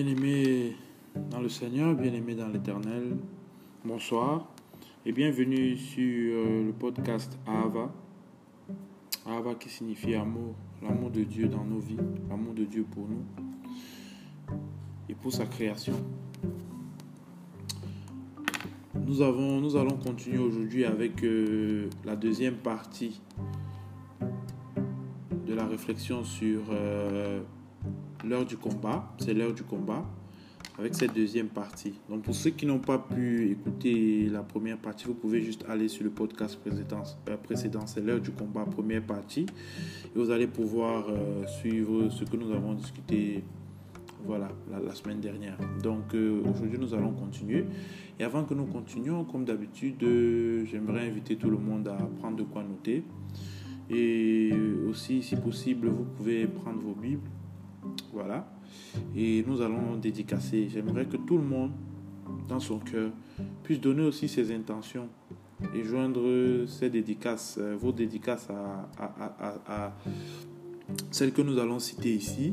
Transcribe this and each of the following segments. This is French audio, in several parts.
Bien-aimés dans le Seigneur, bien-aimés dans l'Éternel, bonsoir et bienvenue sur euh, le podcast Ava. Ava qui signifie amour, l'amour de Dieu dans nos vies, l'amour de Dieu pour nous et pour sa création. Nous allons continuer aujourd'hui avec euh, la deuxième partie de la réflexion sur euh, l'heure du combat. C'est l'heure du combat avec cette deuxième partie. Donc pour ceux qui n'ont pas pu écouter la première partie, vous pouvez juste aller sur le podcast précédent, euh, précédent c'est l'heure du combat, première partie, et vous allez pouvoir euh, suivre ce que nous avons discuté voilà, la, semaine dernière. Donc euh, aujourd'hui, nous allons continuer. Et avant que nous continuions, comme d'habitude, j'aimerais inviter tout le monde à prendre de quoi noter. Et aussi, si possible, vous pouvez prendre vos Bibles voilà. Et nous allons dédicacer. J'aimerais que tout le monde, dans son cœur, puisse donner aussi ses intentions et joindre ces dédicaces, euh, vos dédicaces à, celles que nous allons citer ici,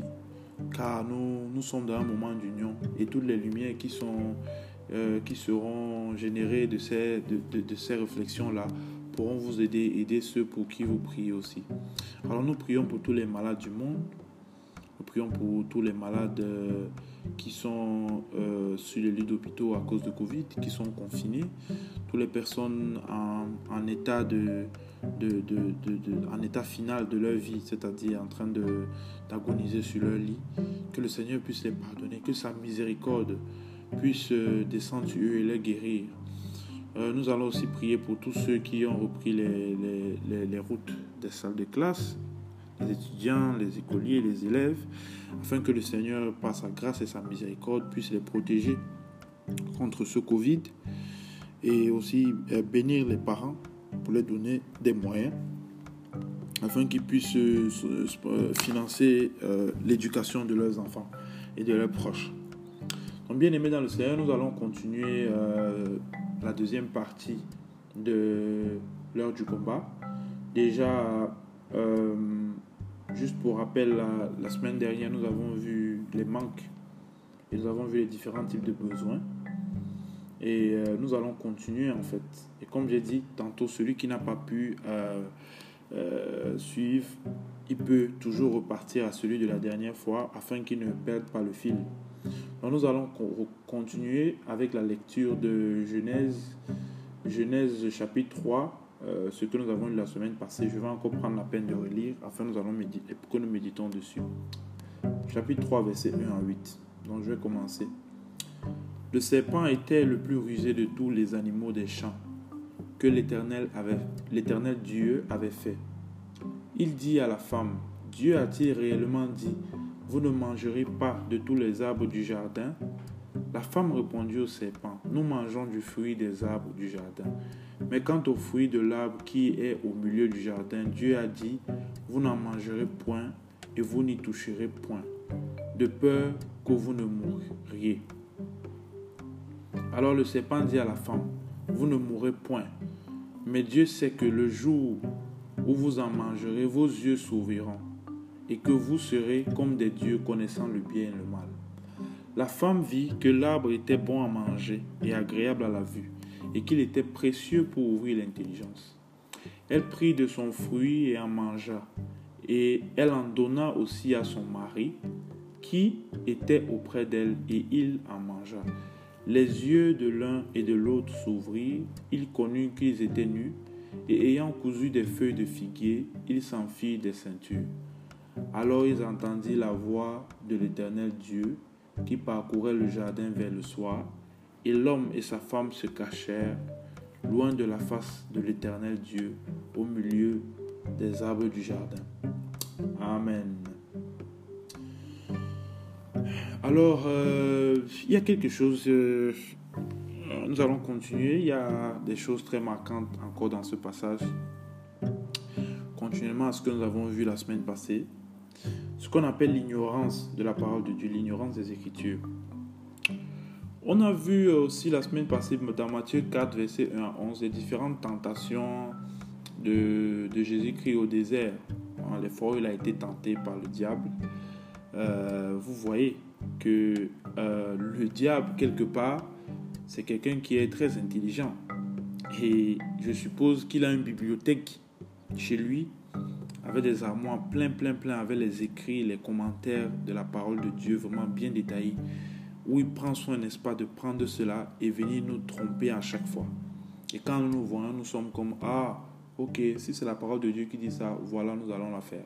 car nous, nous sommes dans un moment d'union et toutes les lumières qui, sont, euh, qui seront générées de ces, de, ces réflexions-là pourront vous aider, aider ceux pour qui vous priez aussi. Alors nous prions pour tous les malades du monde, prions pour tous les malades euh, qui sont euh, sur les lits d'hôpitaux à cause de Covid, qui sont confinés, toutes les personnes en, état, final de leur vie, c'est-à-dire en train d'agoniser sur leur lit. Que le Seigneur puisse les pardonner, que sa miséricorde puisse euh, descendre sur eux et les guérir. nous allons aussi prier pour tous ceux qui ont repris les routes des salles de classe les étudiants, les écoliers, les élèves, afin que le Seigneur, par sa grâce et sa miséricorde, puisse les protéger contre ce Covid et aussi euh, bénir les parents pour leur donner des moyens afin qu'ils puissent euh, financer euh, l'éducation de leurs enfants et de leurs proches. Donc bien aimés dans le Seigneur, nous allons continuer la deuxième partie de l'heure du combat. Déjà, Juste pour rappel, la, semaine dernière, nous avons vu les manques et nous avons vu les différents types de besoins. Et euh, nous allons continuer en fait. Et comme j'ai dit tantôt, celui qui n'a pas pu euh, euh, suivre, il peut toujours repartir à celui de la dernière fois afin qu'il ne perde pas le fil. Donc nous allons continuer avec la lecture de Genèse, Genèse chapitre 3 euh, ce que nous avons lu la semaine passée, je vais encore prendre la peine de relire afin nous allons méditer, que nous méditons dessus. Chapitre 3, verset 1 à 8. Donc je vais commencer. Le serpent était le plus rusé de tous les animaux des champs que l'Éternel Dieu avait fait. Il dit à la femme, Dieu a-t-il réellement dit, vous ne mangerez pas de tous les arbres du jardin La femme répondit au serpent, nous mangeons du fruit des arbres du jardin. Mais quant au fruit de l'arbre qui est au milieu du jardin, Dieu a dit, vous n'en mangerez point et vous n'y toucherez point, de peur que vous ne mouriez. Alors le serpent dit à la femme, vous ne mourrez point, mais Dieu sait que le jour où vous en mangerez, vos yeux s'ouvriront, et que vous serez comme des dieux connaissant le bien et le mal. La femme vit que l'arbre était bon à manger et agréable à la vue et qu'il était précieux pour ouvrir l'intelligence. Elle prit de son fruit et en mangea, et elle en donna aussi à son mari, qui était auprès d'elle, et il en mangea. Les yeux de l'un et de l'autre s'ouvrirent, il connut qu'ils étaient nus, et ayant cousu des feuilles de figuier, ils s'en firent des ceintures. Alors ils entendirent la voix de l'Éternel Dieu qui parcourait le jardin vers le soir, et l'homme et sa femme se cachèrent loin de la face de l'Éternel Dieu au milieu des arbres du jardin. Amen. Alors, euh, il y a quelque chose, euh, nous allons continuer, il y a des choses très marquantes encore dans ce passage, continuellement à ce que nous avons vu la semaine passée, ce qu'on appelle l'ignorance de la parole de Dieu, l'ignorance des Écritures. On a vu aussi la semaine passée dans Matthieu 4, verset 1 à 11, les différentes tentations de, Jésus-Christ au désert. Les fois où il a été tenté par le diable. Euh, vous voyez que euh, le diable, quelque part, c'est quelqu'un qui est très intelligent. Et je suppose qu'il a une bibliothèque chez lui avec des armoires plein, plein, plein, avec les écrits, les commentaires de la parole de Dieu vraiment bien détaillés, où il prend soin, n'est-ce pas, de prendre cela et venir nous tromper à chaque fois. Et quand nous nous voyons, nous sommes comme, ah, ok, si c'est la parole de Dieu qui dit ça, voilà, nous allons la faire.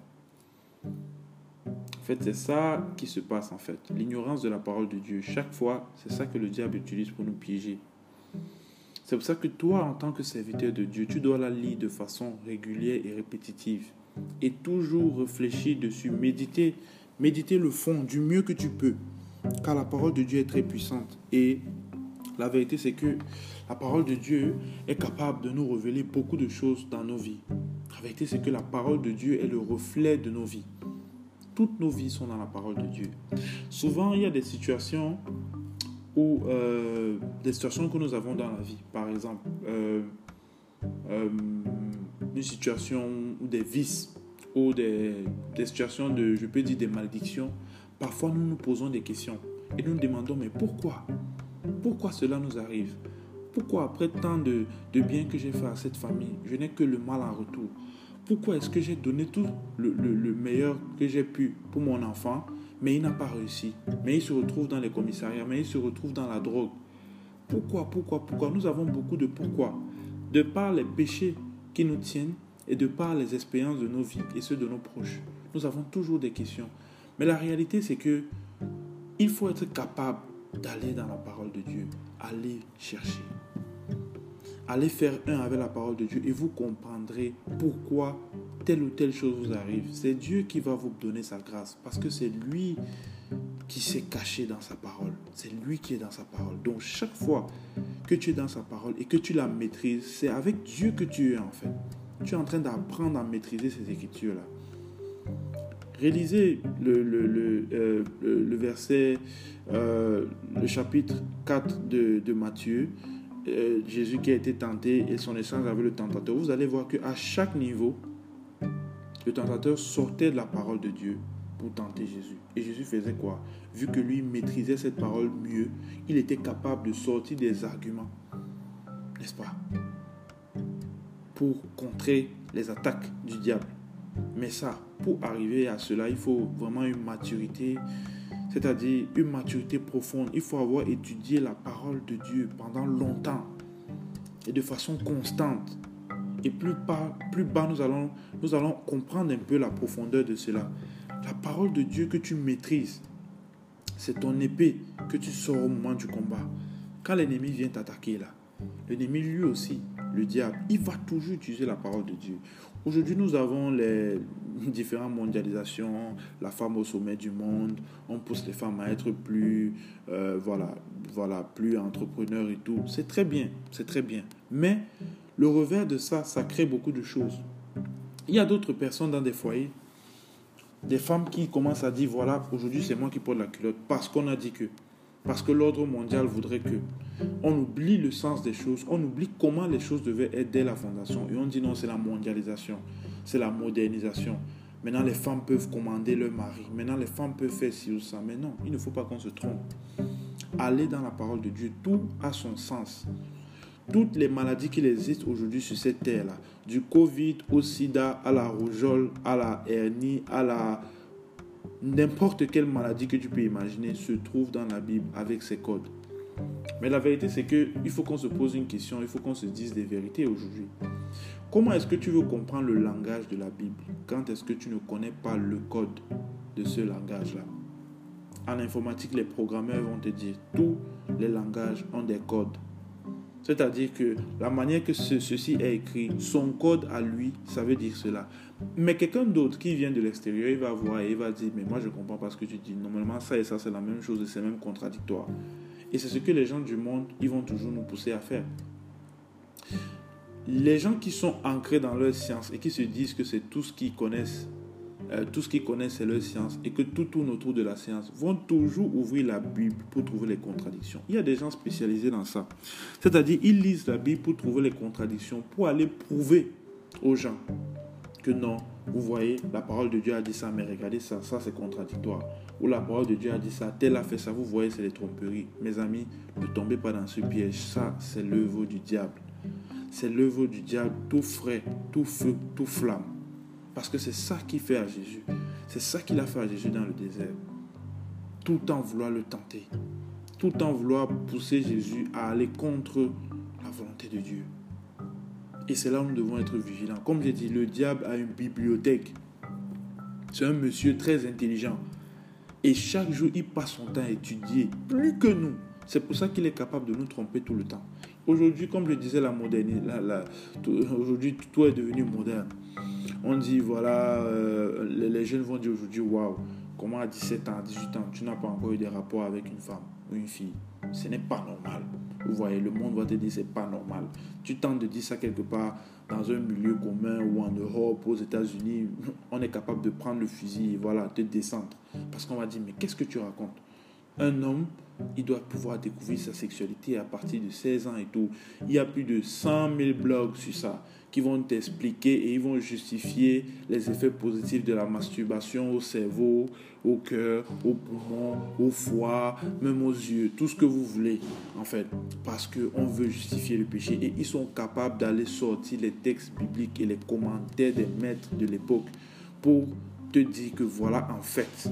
En fait, c'est ça qui se passe en fait. L'ignorance de la parole de Dieu. Chaque fois, c'est ça que le diable utilise pour nous piéger. C'est pour ça que toi, en tant que serviteur de Dieu, tu dois la lire de façon régulière et répétitive. Et toujours réfléchir dessus, méditer, méditer le fond du mieux que tu peux. Car la parole de Dieu est très puissante. Et la vérité, c'est que la parole de Dieu est capable de nous révéler beaucoup de choses dans nos vies. La vérité, c'est que la parole de Dieu est le reflet de nos vies. Toutes nos vies sont dans la parole de Dieu. Souvent, il y a des situations où, euh, des situations que nous avons dans la vie. Par exemple, euh, euh, une situation ou des vices ou des, des situations de, je peux dire, des malédictions. Parfois, nous nous posons des questions et nous nous demandons, mais pourquoi? Pourquoi cela nous arrive? Pourquoi après tant de, de bien que j'ai fait à cette famille, je n'ai que le mal en retour? Pourquoi est-ce que j'ai donné tout le, meilleur que j'ai pu pour mon enfant, mais il n'a pas réussi? Mais il se retrouve dans les commissariats, mais il se retrouve dans la drogue. Pourquoi, pourquoi, pourquoi? Nous avons beaucoup de pourquoi. De par les péchés qui nous tiennent et de par les expériences de nos vies et ceux de nos proches. Nous avons toujours des questions. Mais la réalité, c'est que il faut être capable d'aller dans la parole de Dieu, aller chercher. Allez faire un avec la parole de Dieu et vous comprendrez pourquoi telle ou telle chose vous arrive. C'est Dieu qui va vous donner sa grâce parce que c'est lui qui s'est caché dans sa parole. C'est lui qui est dans sa parole. Donc chaque fois que tu es dans sa parole et que tu la maîtrises, c'est avec Dieu que tu es en fait. Tu es en train d'apprendre à maîtriser ces écritures-là. Réalisez le, le, euh, verset, euh, le chapitre 4 de, de Matthieu. Euh, Jésus qui a été tenté et son essence avec le tentateur, vous allez voir qu'à chaque niveau, le tentateur sortait de la parole de Dieu tenter Jésus. Et Jésus faisait quoi? Vu que lui maîtrisait cette parole mieux, il était capable de sortir des arguments, n'est-ce pas? Pour contrer les attaques du diable. Mais ça, pour arriver à cela, il faut vraiment une maturité, c'est-à-dire une maturité profonde. Il faut avoir étudié la parole de Dieu pendant longtemps et de façon constante. Et plus bas, plus bas nous, allons, nous allons comprendre un peu la profondeur de cela. La parole de Dieu que tu maîtrises, c'est ton épée que tu sors au moment du combat. Quand l'ennemi vient t'attaquer là, l'ennemi lui aussi, le diable, il va toujours utiliser la parole de Dieu. Aujourd'hui, nous avons les différentes mondialisations, la femme au sommet du monde, on pousse les femmes à être plus, euh, voilà, voilà, plus entrepreneurs et tout. C'est très bien, c'est très bien. Mais le revers de ça, ça crée beaucoup de choses. Il y a d'autres personnes dans des foyers, des femmes qui commencent à dire, voilà, aujourd'hui c'est moi qui porte la culotte parce qu'on a dit que. Parce que l'ordre mondial voudrait que. On oublie le sens des choses, on oublie comment les choses devaient être dès la fondation. Et on dit non, c'est la mondialisation, c'est la modernisation. Maintenant, les femmes peuvent commander leur mari. Maintenant, les femmes peuvent faire ci ou ça. Mais non, il ne faut pas qu'on se trompe. Aller dans la parole de Dieu, tout a son sens. Toutes les maladies qui existent aujourd'hui sur cette terre-là, du Covid au sida, à la rougeole, à la hernie, à la N'importe quelle maladie que tu peux imaginer se trouve dans la Bible avec ses codes. Mais la vérité, c'est qu'il faut qu'on se pose une question, il faut qu'on se dise des vérités aujourd'hui. Comment est-ce que tu veux comprendre le langage de la Bible? Quand est-ce que tu ne connais pas le code de ce langage-là? En informatique, les programmeurs vont te dire tous les langages ont des codes. C'est-à-dire que la manière que ceci est écrit, son code à lui, ça veut dire cela. Mais quelqu'un d'autre qui vient de l'extérieur, il va voir et il va dire, mais moi je comprends pas ce que tu dis. Normalement, ça et ça, c'est la même chose et c'est même contradictoire. Et c'est ce que les gens du monde, ils vont toujours nous pousser à faire. Les gens qui sont ancrés dans leur science et qui se disent que c'est tout ce qu'ils connaissent, euh, tout ce qu'ils connaissent, c'est leur science, et que tout tourne autour de la science, vont toujours ouvrir la Bible pour trouver les contradictions. Il y a des gens spécialisés dans ça. C'est-à-dire, ils lisent la Bible pour trouver les contradictions, pour aller prouver aux gens que non, vous voyez, la parole de Dieu a dit ça, mais regardez ça, ça c'est contradictoire. Ou la parole de Dieu a dit ça, tel a fait ça, vous voyez, c'est des tromperies. Mes amis, ne tombez pas dans ce piège. Ça, c'est l'œuvre du diable. C'est l'œuvre du diable, tout frais, tout feu, tout flamme. Parce que c'est ça qui fait à Jésus. C'est ça qu'il a fait à Jésus dans le désert. Tout en vouloir le tenter. Tout en vouloir pousser Jésus à aller contre la volonté de Dieu. Et c'est là où nous devons être vigilants. Comme j'ai dit, le diable a une bibliothèque. C'est un monsieur très intelligent. Et chaque jour, il passe son temps à étudier, plus que nous. C'est pour ça qu'il est capable de nous tromper tout le temps. Aujourd'hui, comme je disais, la modernité, aujourd'hui, tout est devenu moderne. On dit, voilà, euh, les, jeunes vont dire aujourd'hui, waouh, comment à 17 ans, à 18 ans, tu n'as pas encore eu des rapports avec une femme ou une fille Ce n'est pas normal. Vous voyez, le monde va te dire c'est pas normal. Tu tentes de dire ça quelque part dans un milieu commun ou en Europe, aux États-Unis, on est capable de prendre le fusil et voilà, te descendre. Parce qu'on va dire, mais qu'est-ce que tu racontes? Un homme, il doit pouvoir découvrir sa sexualité à partir de 16 ans et tout. Il y a plus de 100 000 blogs sur ça qui vont t'expliquer et ils vont justifier les effets positifs de la masturbation au cerveau, au cœur, au poumon, au foie, même aux yeux, tout ce que vous voulez, en fait, parce qu'on veut justifier le péché. Et ils sont capables d'aller sortir les textes bibliques et les commentaires des maîtres de l'époque pour te dire que voilà, en fait,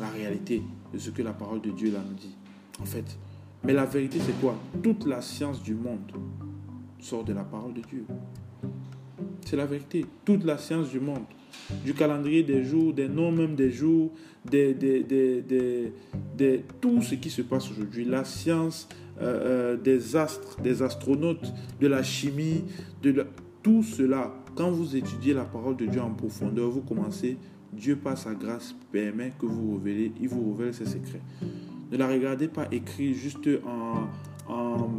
la réalité de ce que la parole de Dieu là nous dit. En fait, mais la vérité, c'est quoi? Toute la science du monde sort de la parole de Dieu. C'est la vérité. Toute la science du monde, du calendrier des jours, des noms même des jours, des, tout ce qui se passe aujourd'hui, la science euh, euh, des astres, des astronautes, de la chimie, de tout cela. Quand vous étudiez la parole de Dieu en profondeur, vous commencez, Dieu par sa grâce permet que vous révélez, il vous révèle ses secrets. Ne la regardez pas écrit juste en, en,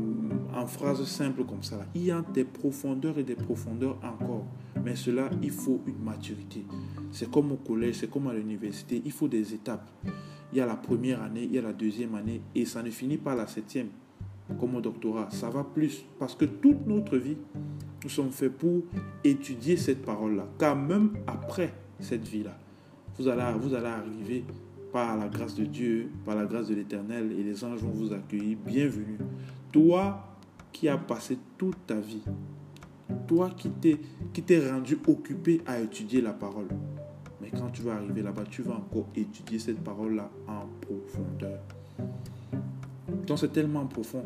en phrases simples comme ça. Il y a des profondeurs et des profondeurs encore. Mais cela, il faut une maturité. C'est comme au collège, c'est comme à l'université. Il faut des étapes. Il y a la première année, il y a la deuxième année et ça ne finit pas la septième comme au doctorat. Ça va plus parce que toute notre vie, nous sommes faits pour étudier cette parole-là. Car même après cette vie-là, vous allez, vous allez arriver par la grâce de Dieu, par la grâce de l'Éternel, et les anges vont vous accueillir. Bienvenue. Toi qui as passé toute ta vie, toi qui t'es, qui t'es rendu occupé à étudier la parole. Mais quand tu vas arriver là-bas, tu vas encore étudier cette parole-là en profondeur. Donc c'est tellement profond.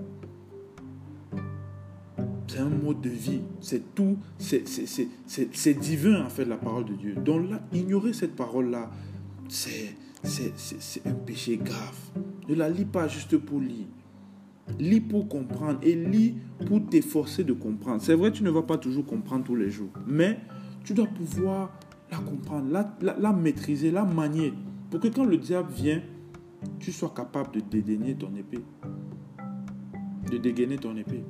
C'est un mode de vie. C'est tout. C'est, c'est, divin en fait la parole de Dieu. Donc là, ignorer cette parole-là, c'est, c'est un péché grave. Ne la lis pas juste pour lire. Lis pour comprendre et lis pour t'efforcer de comprendre. C'est vrai, tu ne vas pas toujours comprendre tous les jours, mais tu dois pouvoir la comprendre, la, maîtriser, la manier, pour que quand le diable vient, tu sois capable de dédaigner ton épée, de dégainer ton épée.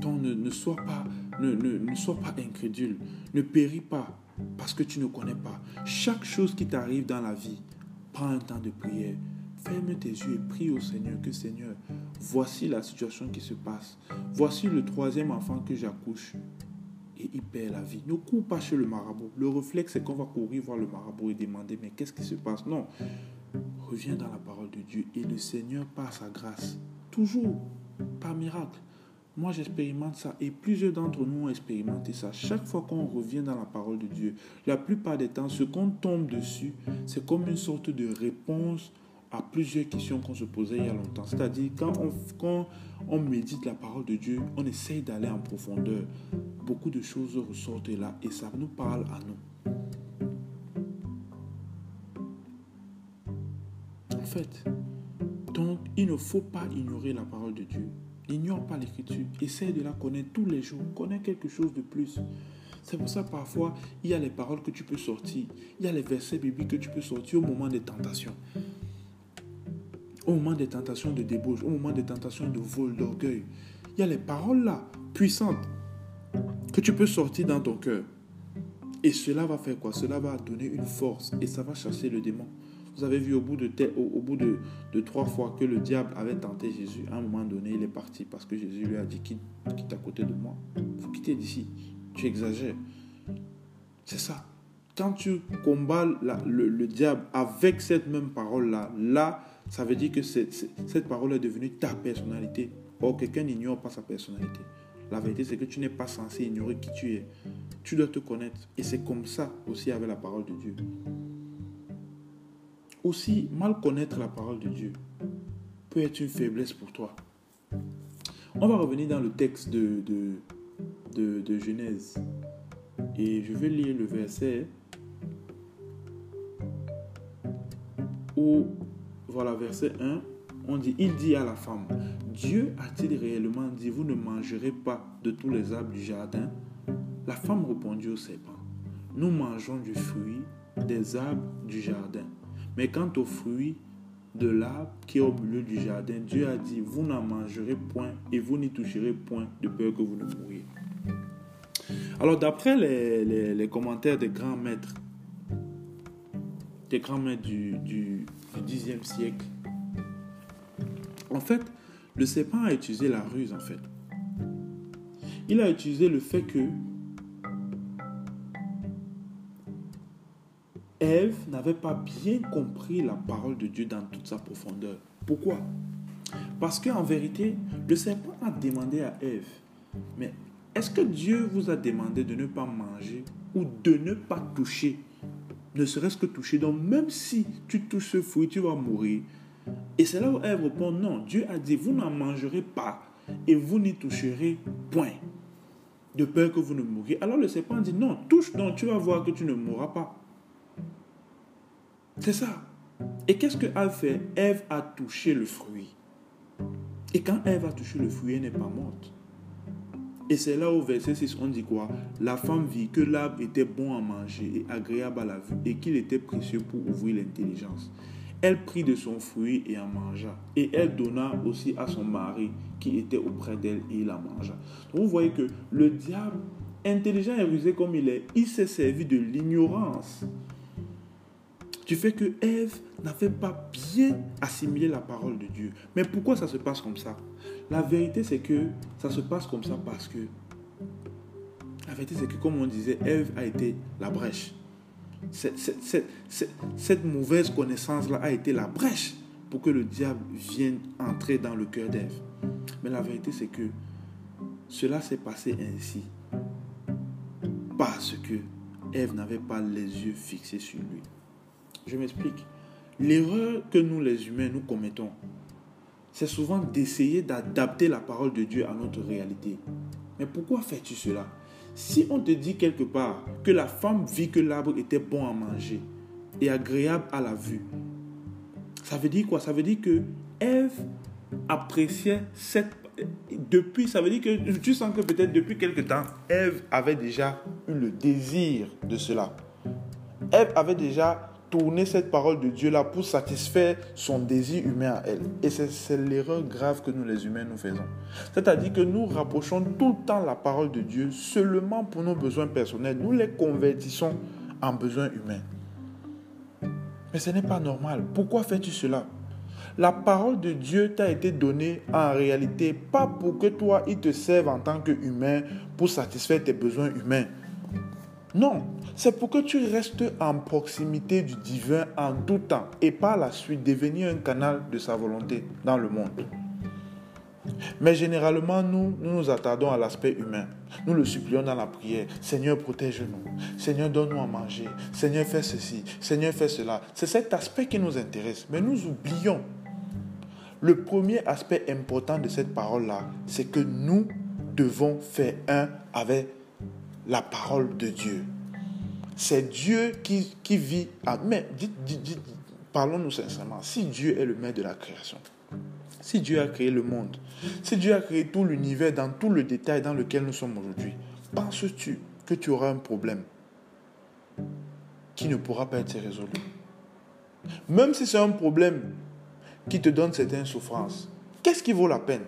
Donc ne, ne sois pas ne, sois pas incrédule. Ne péris pas parce que tu ne connais pas. Chaque chose qui t'arrive dans la vie, prends un temps de prière. Ferme tes yeux et prie au Seigneur que Seigneur, voici la situation qui se passe. Voici le troisième enfant que j'accouche. Et il perd la vie. Ne cours pas chez le marabout. Le réflexe, c'est qu'on va courir voir le marabout et demander, mais qu'est-ce qui se passe? Non. Reviens dans la parole de Dieu et le Seigneur, par sa grâce, toujours, par miracle, moi, j'expérimente ça et plusieurs d'entre nous ont expérimenté ça. Chaque fois qu'on revient dans la parole de Dieu, la plupart des temps, ce qu'on tombe dessus, c'est comme une sorte de réponse à plusieurs questions qu'on se posait il y a longtemps. C'est-à-dire, quand on, médite la parole de Dieu, on essaye d'aller en profondeur. Beaucoup de choses ressortent là et ça nous parle à nous. En fait, donc, il ne faut pas ignorer la parole de Dieu. N'ignore pas l'écriture. Essaye de la connaître tous les jours. Connais quelque chose de plus. C'est pour ça parfois, il y a les paroles que tu peux sortir. Il y a les versets bibliques que tu peux sortir au moment des tentations. Au moment des tentations de débauche, au moment des tentations de vol, d'orgueil. Il y a les paroles là, puissantes, que tu peux sortir dans ton cœur. Et cela va faire quoi? Cela va donner une force et ça va chasser le démon. Vous avez vu au bout de, au, bout de, trois fois que le diable avait tenté Jésus, à un moment donné, il est parti parce que Jésus lui a dit quitte, quitte à côté de moi. Il faut quitter d'ici. Tu exagères. C'est ça. Quand tu combats le, le, diable avec cette même parole-là, là, ça veut dire que cette parole est devenue ta personnalité. Or, quelqu'un n'ignore pas sa personnalité. La vérité, c'est que tu n'es pas censé ignorer qui tu es. Tu dois te connaître. Et c'est comme ça aussi avec la parole de Dieu. Aussi, mal connaître la parole de Dieu peut être une faiblesse pour toi. On va revenir dans le texte de, de, Genèse. Et je vais lire le verset où, voilà, verset 1, on dit, il dit à la femme, Dieu a-t-il réellement dit, vous ne mangerez pas de tous les arbres du jardin? La femme répondit au serpent, nous mangeons du fruit des arbres du jardin. Mais quant au fruit de l'arbre qui est au milieu du jardin, Dieu a dit, vous n'en mangerez point et vous n'y toucherez point de peur que vous ne mouriez. Alors d'après les, commentaires des grands maîtres, des grands maîtres du, du, du 10e siècle, en fait, le serpent a utilisé la ruse, en fait. Il a utilisé le fait que Ève n'avait pas bien compris la parole de Dieu dans toute sa profondeur. Pourquoi? Parce qu'en vérité, le serpent a demandé à Ève, mais est-ce que Dieu vous a demandé de ne pas manger ou de ne pas toucher? Ne serait-ce que toucher. Donc même si tu touches ce fruit, tu vas mourir. Et c'est là où Ève répond, non, Dieu a dit, vous n'en mangerez pas et vous n'y toucherez point. De peur que vous ne mouriez. Alors le serpent dit, non, touche donc, tu vas voir que tu ne mourras pas. C'est ça. Et qu'est-ce que a fait? Ève a touché le fruit. Et quand Ève a touché le fruit, elle n'est pas morte. Et c'est là au verset 6, on dit quoi? La femme vit que l'arbre était bon à manger et agréable à la vue et qu'il était précieux pour ouvrir l'intelligence. Elle prit de son fruit et en mangea. Et elle donna aussi à son mari qui était auprès d'elle et il en mangea. Donc vous voyez que le diable, intelligent et rusé comme il est, il s'est servi de l'ignorance tu fais que Ève n'avait pas bien assimilé la parole de Dieu. Mais pourquoi ça se passe comme ça? La vérité, c'est que ça se passe comme ça parce que la vérité, c'est que comme on disait, Ève a été la brèche cette, mauvaise connaissance-là a été la brèche pour que le diable vienne entrer dans le cœur d'Ève. Mais la vérité, c'est que cela s'est passé ainsi parce que Ève n'avait pas les yeux fixés sur lui. Je m'explique. L'erreur que nous, les humains, nous commettons, c'est souvent d'essayer d'adapter la parole de Dieu à notre réalité. Mais pourquoi fais-tu cela? Si on te dit quelque part que la femme vit que l'arbre était bon à manger et agréable à la vue, ça veut dire quoi? Ça veut dire que Ève appréciait cette... Depuis, ça veut dire que tu sens que peut-être depuis quelque temps, Ève avait déjà eu le désir de cela. Ève avait déjà tourner cette parole de Dieu là pour satisfaire son désir humain à elle. Et c'est l'erreur grave que nous les humains nous faisons. C'est-à-dire que nous rapprochons tout le temps la parole de Dieu seulement pour nos besoins personnels. Nous les convertissons en besoins humains. Mais ce n'est pas normal. Pourquoi fais-tu cela? La parole de Dieu t'a été donnée en réalité pas pour que toi, il te serve en tant qu'humain pour satisfaire tes besoins humains. Non, c'est pour que tu restes en proximité du divin en tout temps et par la suite devenir un canal de sa volonté dans le monde. Mais généralement, nous, nous nous attardons à l'aspect humain. Nous le supplions dans la prière. Seigneur, protège-nous. Seigneur, donne-nous à manger. Seigneur, fais ceci. Seigneur, fais cela. C'est cet aspect qui nous intéresse. Mais nous oublions. Le premier aspect important de cette parole-là, c'est que nous devons faire un avec la parole de Dieu. C'est Dieu qui, vit. mais parlons-nous sincèrement. Si Dieu est le maître de la création, si Dieu a créé le monde, si Dieu a créé tout l'univers dans tout le détail dans lequel nous sommes aujourd'hui, penses-tu que tu auras un problème qui ne pourra pas être résolu? Même si c'est un problème qui te donne certaines souffrances, qu'est-ce qui vaut la peine?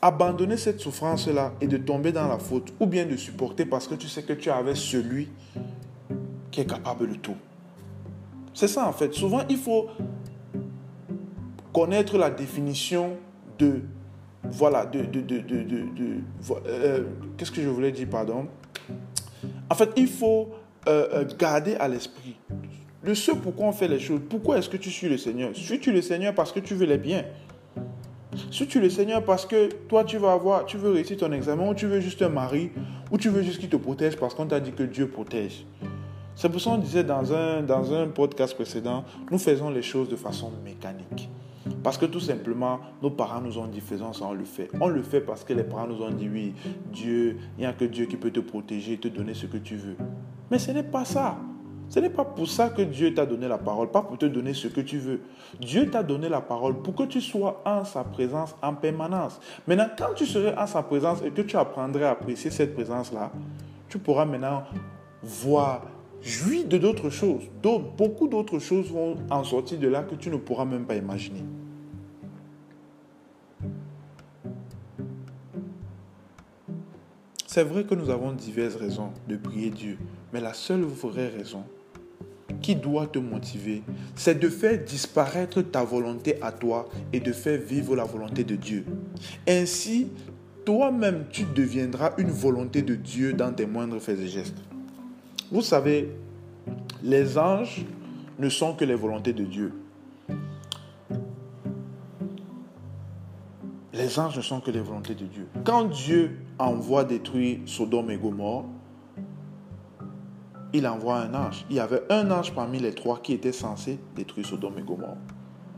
Abandonner cette souffrance-là et de tomber dans la faute, ou bien de supporter parce que tu sais que tu avais celui qui est capable de tout. C'est ça en fait. Souvent, il faut connaître la définition de... Voilà, de... de, de, de, euh, Qu'est-ce que je voulais dire, pardon? En fait, il faut euh, euh, garder à l'esprit le ce pourquoi on fait les choses. Pourquoi est-ce que tu suis le Seigneur? Suis-tu le Seigneur parce que tu veux les biens? Suis-tu le Seigneur parce que toi tu vas avoir, tu veux réussir ton examen ou tu veux juste un mari ou tu veux juste qu'il te protège parce qu'on t'a dit que Dieu protège? C'est pour ça qu'on disait dans un, podcast précédent, nous faisons les choses de façon mécanique. Parce que tout simplement, nos parents nous ont dit faisons ça, on le fait. On le fait parce que les parents nous ont dit oui, Dieu, il n'y a que Dieu qui peut te protéger te donner ce que tu veux. Mais ce n'est pas ça. Ce n'est pas pour ça que Dieu t'a donné la parole, pas pour te donner ce que tu veux. Dieu t'a donné la parole pour que tu sois en sa présence en permanence. Maintenant, quand tu serais en sa présence et que tu apprendrais à apprécier cette présence-là, tu pourras maintenant voir, jouir de d'autres choses. Beaucoup d'autres choses vont en sortir de là que tu ne pourras même pas imaginer. C'est vrai que nous avons diverses raisons de prier Dieu, mais la seule vraie raison qui doit te motiver, c'est de faire disparaître ta volonté à toi et de faire vivre la volonté de Dieu. Ainsi, toi-même, tu deviendras une volonté de Dieu dans tes moindres faits et gestes. Vous savez, les anges ne sont que les volontés de Dieu. Les anges ne sont que les volontés de Dieu. Quand Dieu envoie détruire Sodome et Gomorre, il envoie un ange. Il y avait un ange parmi les trois qui était censé détruire Sodome et Gomorre.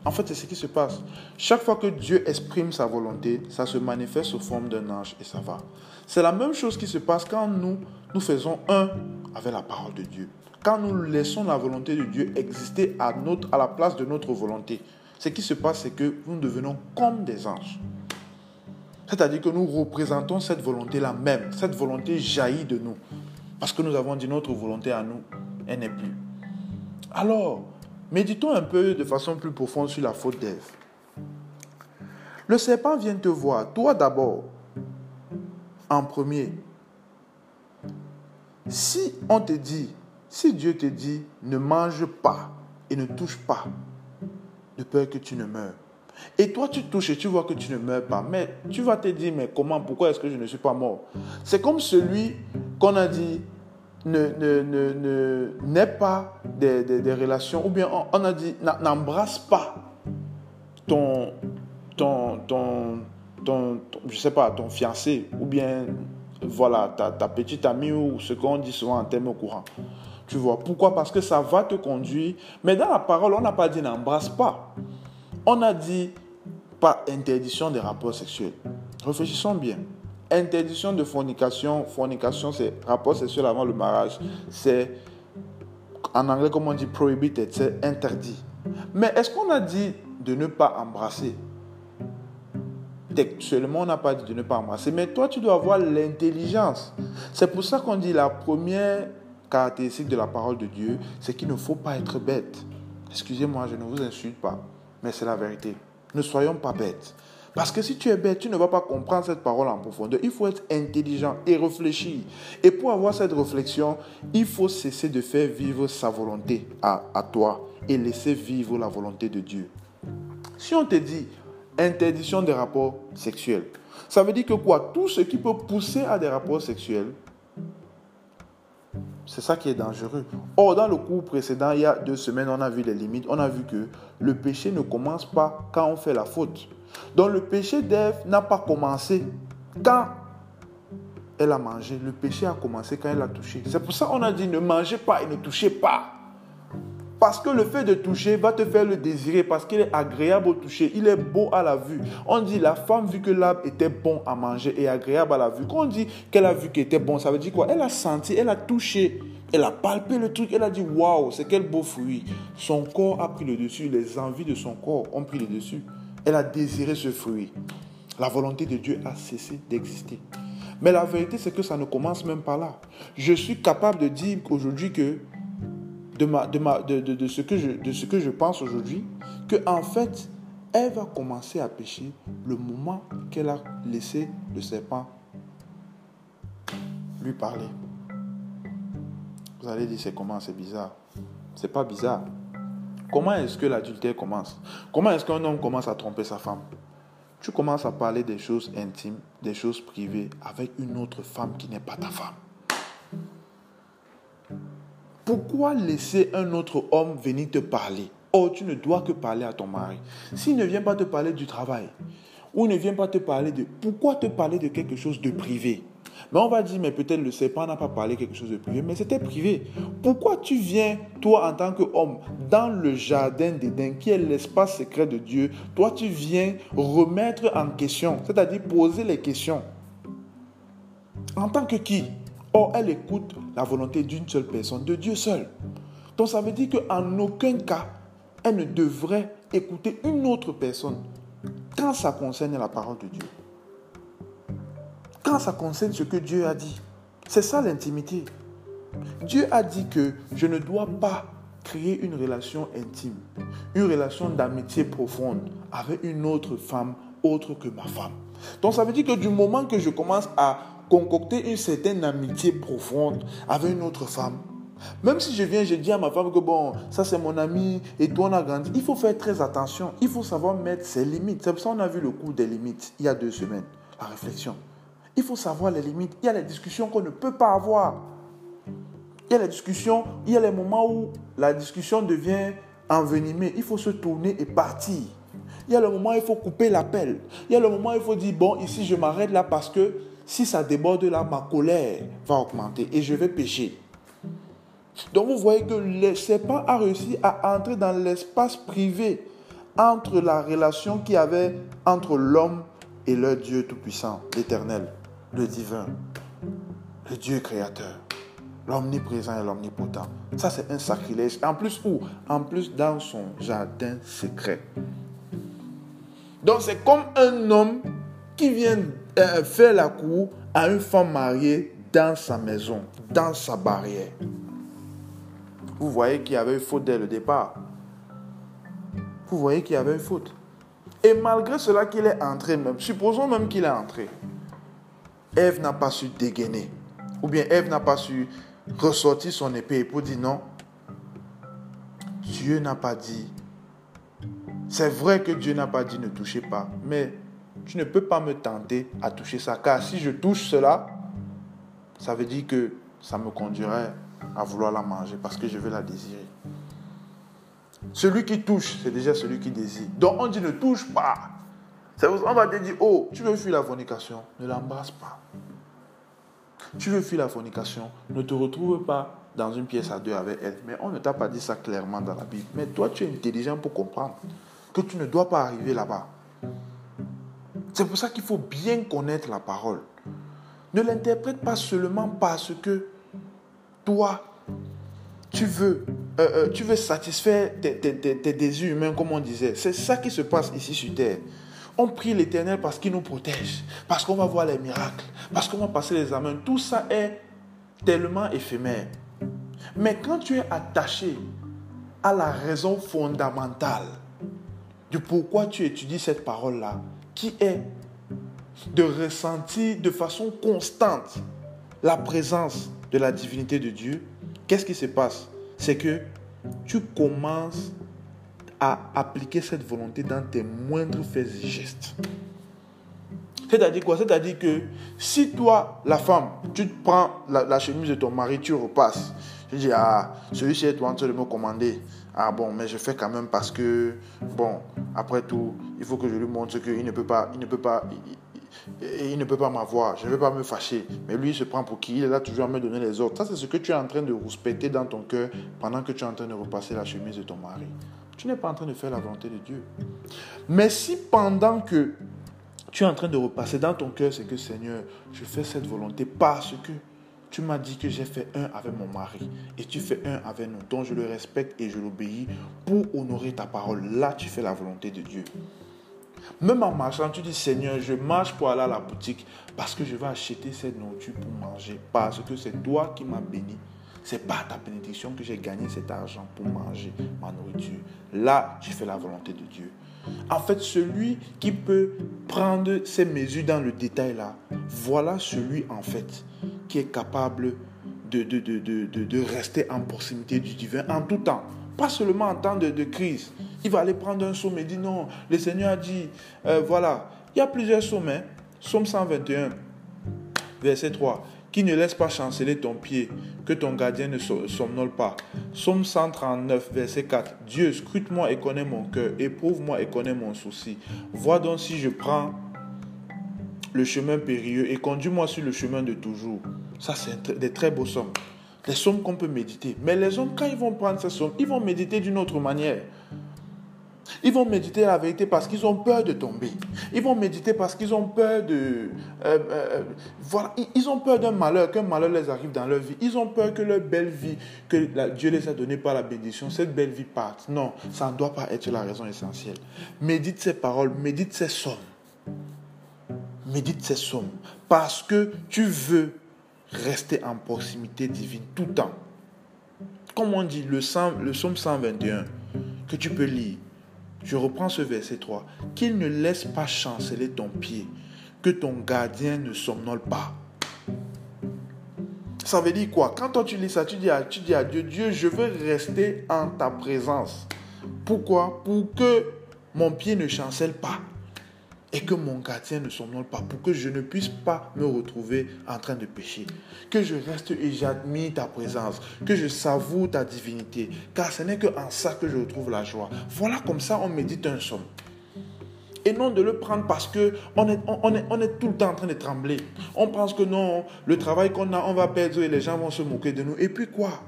En fait, c'est ce qui se passe. Chaque fois que Dieu exprime sa volonté, ça se manifeste sous forme d'un ange et ça va. C'est la même chose qui se passe quand nous, nous faisons un avec la parole de Dieu. Quand nous laissons la volonté de Dieu exister à, notre, à la place de notre volonté, ce qui se passe, c'est que nous devenons comme des anges. C'est-à-dire que nous représentons cette volonté-là même. Cette volonté jaillit de nous. Parce que nous avons dit notre volonté à nous, elle n'est plus. Alors, méditons un peu de façon plus profonde sur la faute d'Ève. Le serpent vient te voir, toi d'abord, en premier. Si on te dit, si Dieu te dit, ne mange pas et ne touche pas, de peur que tu ne meurs, et toi, tu touches et tu vois que tu ne meurs pas. Mais tu vas te dire, mais comment, pourquoi est-ce que je ne suis pas mort? C'est comme celui qu'on a dit, ne, ne, n'ait pas des, relations, ou bien on, a dit, n'embrasse pas ton, ton, ton, je sais pas, ton fiancé, ou bien, voilà, ta, ta petite amie, ou ce qu'on dit souvent en termes courant. Tu vois, pourquoi? Parce que ça va te conduire. Mais dans la parole, on n'a pas dit n'embrasse pas. On a dit pas interdiction des rapports sexuels. Réfléchissons bien. Interdiction de fornication. Fornication, c'est rapport sexuel avant le mariage. C'est, en anglais, comme on dit, prohibited, c'est interdit. Mais est-ce qu'on a dit de ne pas embrasser? Textuellement, on n'a pas dit de ne pas embrasser. Mais toi, tu dois avoir l'intelligence. C'est pour ça qu'on dit la première caractéristique de la parole de Dieu, c'est qu'il ne faut pas être bête. Excusez-moi, je ne vous insulte pas mais c'est la vérité. Ne soyons pas bêtes. Parce que si tu es bête, tu ne vas pas comprendre cette parole en profondeur. Il faut être intelligent et réfléchir. Et pour avoir cette réflexion, il faut cesser de faire vivre sa volonté à, à toi et laisser vivre la volonté de Dieu. Si on te dit interdiction des rapports sexuels, ça veut dire que quoi? Tout ce qui peut pousser à des rapports sexuels, c'est ça qui est dangereux. Or, dans le cours précédent, il y a deux semaines, on a vu les limites. On a vu que le péché ne commence pas quand on fait la faute. Donc, le péché d'Ève n'a pas commencé quand elle a mangé. Le péché a commencé quand elle a touché. C'est pour ça qu'on a dit ne mangez pas et ne touchez pas. Parce que le fait de toucher va te faire le désirer parce qu'il est agréable au toucher, il est beau à la vue. On dit la femme vu que l'arbre était bon à manger et agréable à la vue. Quand on dit qu'elle a vu qu'il était bon, ça veut dire quoi? Elle a senti, elle a touché, elle a palpé le truc, elle a dit waouh, c'est quel beau fruit. Son corps a pris le dessus, les envies de son corps ont pris le dessus. Elle a désiré ce fruit. La volonté de Dieu a cessé d'exister. Mais la vérité, c'est que ça ne commence même pas là. Je suis capable de dire aujourd'hui que de, de, ce, que je, de ce que je pense aujourd'hui, que en fait, elle va commencer à pécher le moment qu'elle a laissé le serpent lui parler. Vous allez dire, c'est comment? C'est bizarre. C'est pas bizarre. Comment est-ce que l'adultère commence? Comment est-ce qu'un homme commence à tromper sa femme? Tu commences à parler des choses intimes, des choses privées avec une autre femme qui n'est pas ta femme. Pourquoi laisser un autre homme venir te parler? Oh, tu ne dois que parler à ton mari. S'il ne vient pas te parler du travail, ou ne vient pas te parler de... Pourquoi te parler de quelque chose de privé? Mais on va dire, mais peut-être le serpent n'a pas parlé quelque chose de privé, mais c'était privé. Pourquoi tu viens, toi, en tant qu'homme, dans le jardin d'Éden, qui est l'espace secret de Dieu, toi, tu viens remettre en question, c'est-à-dire poser les questions. En tant que qui? Oh, elle écoute la volonté d'une seule personne, de Dieu seul. Donc ça veut dire qu'en aucun cas, elle ne devrait écouter une autre personne quand ça concerne la parole de Dieu. Quand ça concerne ce que Dieu a dit. C'est ça l'intimité. Dieu a dit que je ne dois pas créer une relation intime, une relation d'amitié profonde avec une autre femme autre que ma femme. Donc ça veut dire que du moment que je commence à concocter une certaine amitié profonde avec une autre femme. Même si je viens, je dis à ma femme que bon, ça c'est mon ami et toi on a grandi. Il faut faire très attention. Il faut savoir mettre ses limites. C'est pour ça qu'on a vu le coup des limites il y a deux semaines. La réflexion. Il faut savoir les limites. Il y a les discussions qu'on ne peut pas avoir. Il y a les discussions, il y a les moments où la discussion devient envenimée. Il faut se tourner et partir. Il y a le moment où il faut couper l'appel. Il y a le moment où il faut dire, bon, ici je m'arrête là parce que si ça déborde là, ma colère va augmenter et je vais pécher. Donc vous voyez que le serpent a réussi à entrer dans l'espace privé entre la relation qu'il y avait entre l'homme et le Dieu Tout-Puissant, l'Éternel, le Divin, le Dieu Créateur, l'Omniprésent et l'Omnipotent. Ça, c'est un sacrilège. En plus, où? En plus, dans son jardin secret. Donc, c'est comme un homme qui vient euh, faire la cour à une femme mariée dans sa maison, dans sa barrière. Vous voyez qu'il y avait une faute dès le départ. Vous voyez qu'il y avait une faute. Et malgré cela qu'il est entré même, supposons même qu'il est entré, Ève n'a pas su dégainer. Ou bien Ève n'a pas su ressortir son épée pour dire non. Dieu n'a pas dit. C'est vrai que Dieu n'a pas dit ne touchez pas, mais tu ne peux pas me tenter à toucher ça, car si je touche cela, ça veut dire que ça me conduirait à vouloir la manger parce que je vais la désirer. Celui qui touche, c'est déjà celui qui désire. Donc on dit ne touche pas. On va te dire, oh, tu veux fuir la fornication, ne l'embrasse pas. Tu veux fuir la fornication, ne te retrouve pas dans une pièce à deux avec elle. Mais on ne t'a pas dit ça clairement dans la Bible. Mais toi, tu es intelligent pour comprendre que tu ne dois pas arriver là-bas. C'est pour ça qu'il faut bien connaître la parole. Ne l'interprète pas seulement parce que toi, tu veux, euh, euh, tu veux satisfaire tes, tes, désirs humains, comme on disait. C'est ça qui se passe ici sur terre. On prie l'Éternel parce qu'il nous protège, parce qu'on va voir les miracles, parce qu'on va passer les amens. Tout ça est tellement éphémère. Mais quand tu es attaché à la raison fondamentale du pourquoi tu étudies cette parole-là, qui est de ressentir de façon constante la présence de la divinité de Dieu, qu'est-ce qui se passe? C'est que tu commences à appliquer cette volonté dans tes moindres faits et gestes. C'est-à-dire quoi? C'est-à-dire que si toi, la femme, tu prends la, chemise de ton mari, tu repasses. Tu dis, ah, celui-ci est en train de me commander. Ah bon, mais je fais quand même parce que, bon, après tout, il faut que je lui montre qu'il ne peut pas, il ne peut pas, il, ne peut pas m'avoir. Je ne vais pas me fâcher. Mais lui, il se prend pour qui? Il est là toujours à me donner les ordres. Ça, c'est ce que tu es en train de respecter dans ton cœur pendant que tu es en train de repasser la chemise de ton mari. Tu n'es pas en train de faire la volonté de Dieu. Mais si pendant que tu es en train de repasser dans ton cœur, c'est que Seigneur, je fais cette volonté parce que tu m'as dit que j'ai fait un avec mon mari et tu fais un avec nous. Donc je le respecte et je l'obéis pour honorer ta parole. Là, tu fais la volonté de Dieu. Même en marchant, tu dis Seigneur, je marche pour aller à la boutique parce que je vais acheter cette nourriture pour manger. Parce que c'est toi qui m'as béni. C'est par ta bénédiction que j'ai gagné cet argent pour manger ma nourriture. Là, tu fais la volonté de Dieu. En fait, celui qui peut prendre ces mesures dans le détail là, voilà celui en fait qui est capable de, de, de, de, rester en proximité du divin en tout temps. Pas seulement en temps de, crise. Il va aller prendre un somme et dire non, le Seigneur a dit, euh, voilà. Il y a plusieurs sommes. Hein. Somme 121, verset 3 qui ne laisse pas chanceler ton pied, que ton gardien ne somnole pas. Somme 139, verset 4. Dieu, scrute-moi et connais mon cœur, éprouve-moi et connais mon souci. Vois donc si je prends le chemin périlleux et conduis-moi sur le chemin de toujours. Ça, c'est des très beaux sommes. Des sommes qu'on peut méditer. Mais les hommes, quand ils vont prendre ces sommes, ils vont méditer d'une autre manière. Ils vont méditer la vérité parce qu'ils ont peur de tomber. Ils vont méditer parce qu'ils ont peur de... Euh, euh, euh, voilà, ils ont peur d'un malheur, qu'un malheur les arrive dans leur vie. Ils ont peur que leur belle vie, que Dieu les a donnée par la bénédiction, cette belle vie parte. Non, ça ne doit pas être la raison essentielle. Médite ces paroles, médite ces sommes. Médite ces sommes. Parce que tu veux rester en proximité divine tout le temps. Comme on dit, le, le psaume 121, que tu peux lire je reprends ce verset 3. Qu'il ne laisse pas chanceler ton pied, que ton gardien ne somnole pas. Ça veut dire quoi? Quand toi tu lis ça, tu dis, à, tu dis à Dieu, Dieu, je veux rester en ta présence. Pourquoi? Pour que mon pied ne chancelle pas et que mon gardien ne somnole pas pour que je ne puisse pas me retrouver en train de pécher. Que je reste et j'admire ta présence, que je savoure ta divinité, car ce n'est que en ça que je retrouve la joie. Voilà comme ça on médite un somme. Et non de le prendre parce que on est, on, est, on est tout le temps en train de trembler. On pense que non, le travail qu'on a, on va perdre et les gens vont se moquer de nous. Et puis quoi?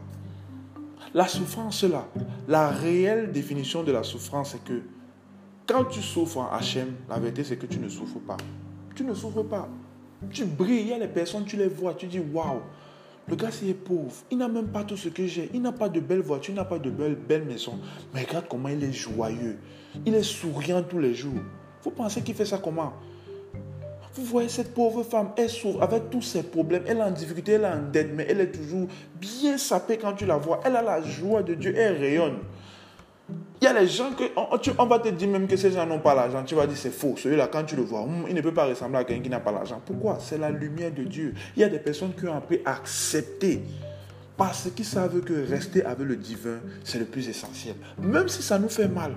La souffrance là, la réelle définition de la souffrance, c'est que quand tu souffres en HM, la vérité c'est que tu ne souffres pas. Tu ne souffres pas. Tu brilles, il y a les personnes, tu les vois, tu dis waouh, le gars c'est pauvre, il n'a même pas tout ce que j'ai, il n'a pas de belle voiture, il n'a pas de belle, belle maison. Mais regarde comment il est joyeux, il est souriant tous les jours. Vous pensez qu'il fait ça comment? Vous voyez cette pauvre femme, elle souffre avec tous ses problèmes, elle est en difficulté, elle est en dette, mais elle est toujours bien sapée quand tu la vois. Elle a la joie de Dieu, elle rayonne. Il y a les gens que on, va te dire même que ces gens n'ont pas l'argent. Tu vas dire c'est faux. Celui-là, quand tu le vois, hmm, il ne peut pas ressembler à quelqu'un qui n'a pas l'argent. Pourquoi? C'est la lumière de Dieu. Il y a des personnes qui ont appris à accepter parce qu'ils savent que rester avec le divin, c'est le plus essentiel. Même si ça nous fait mal.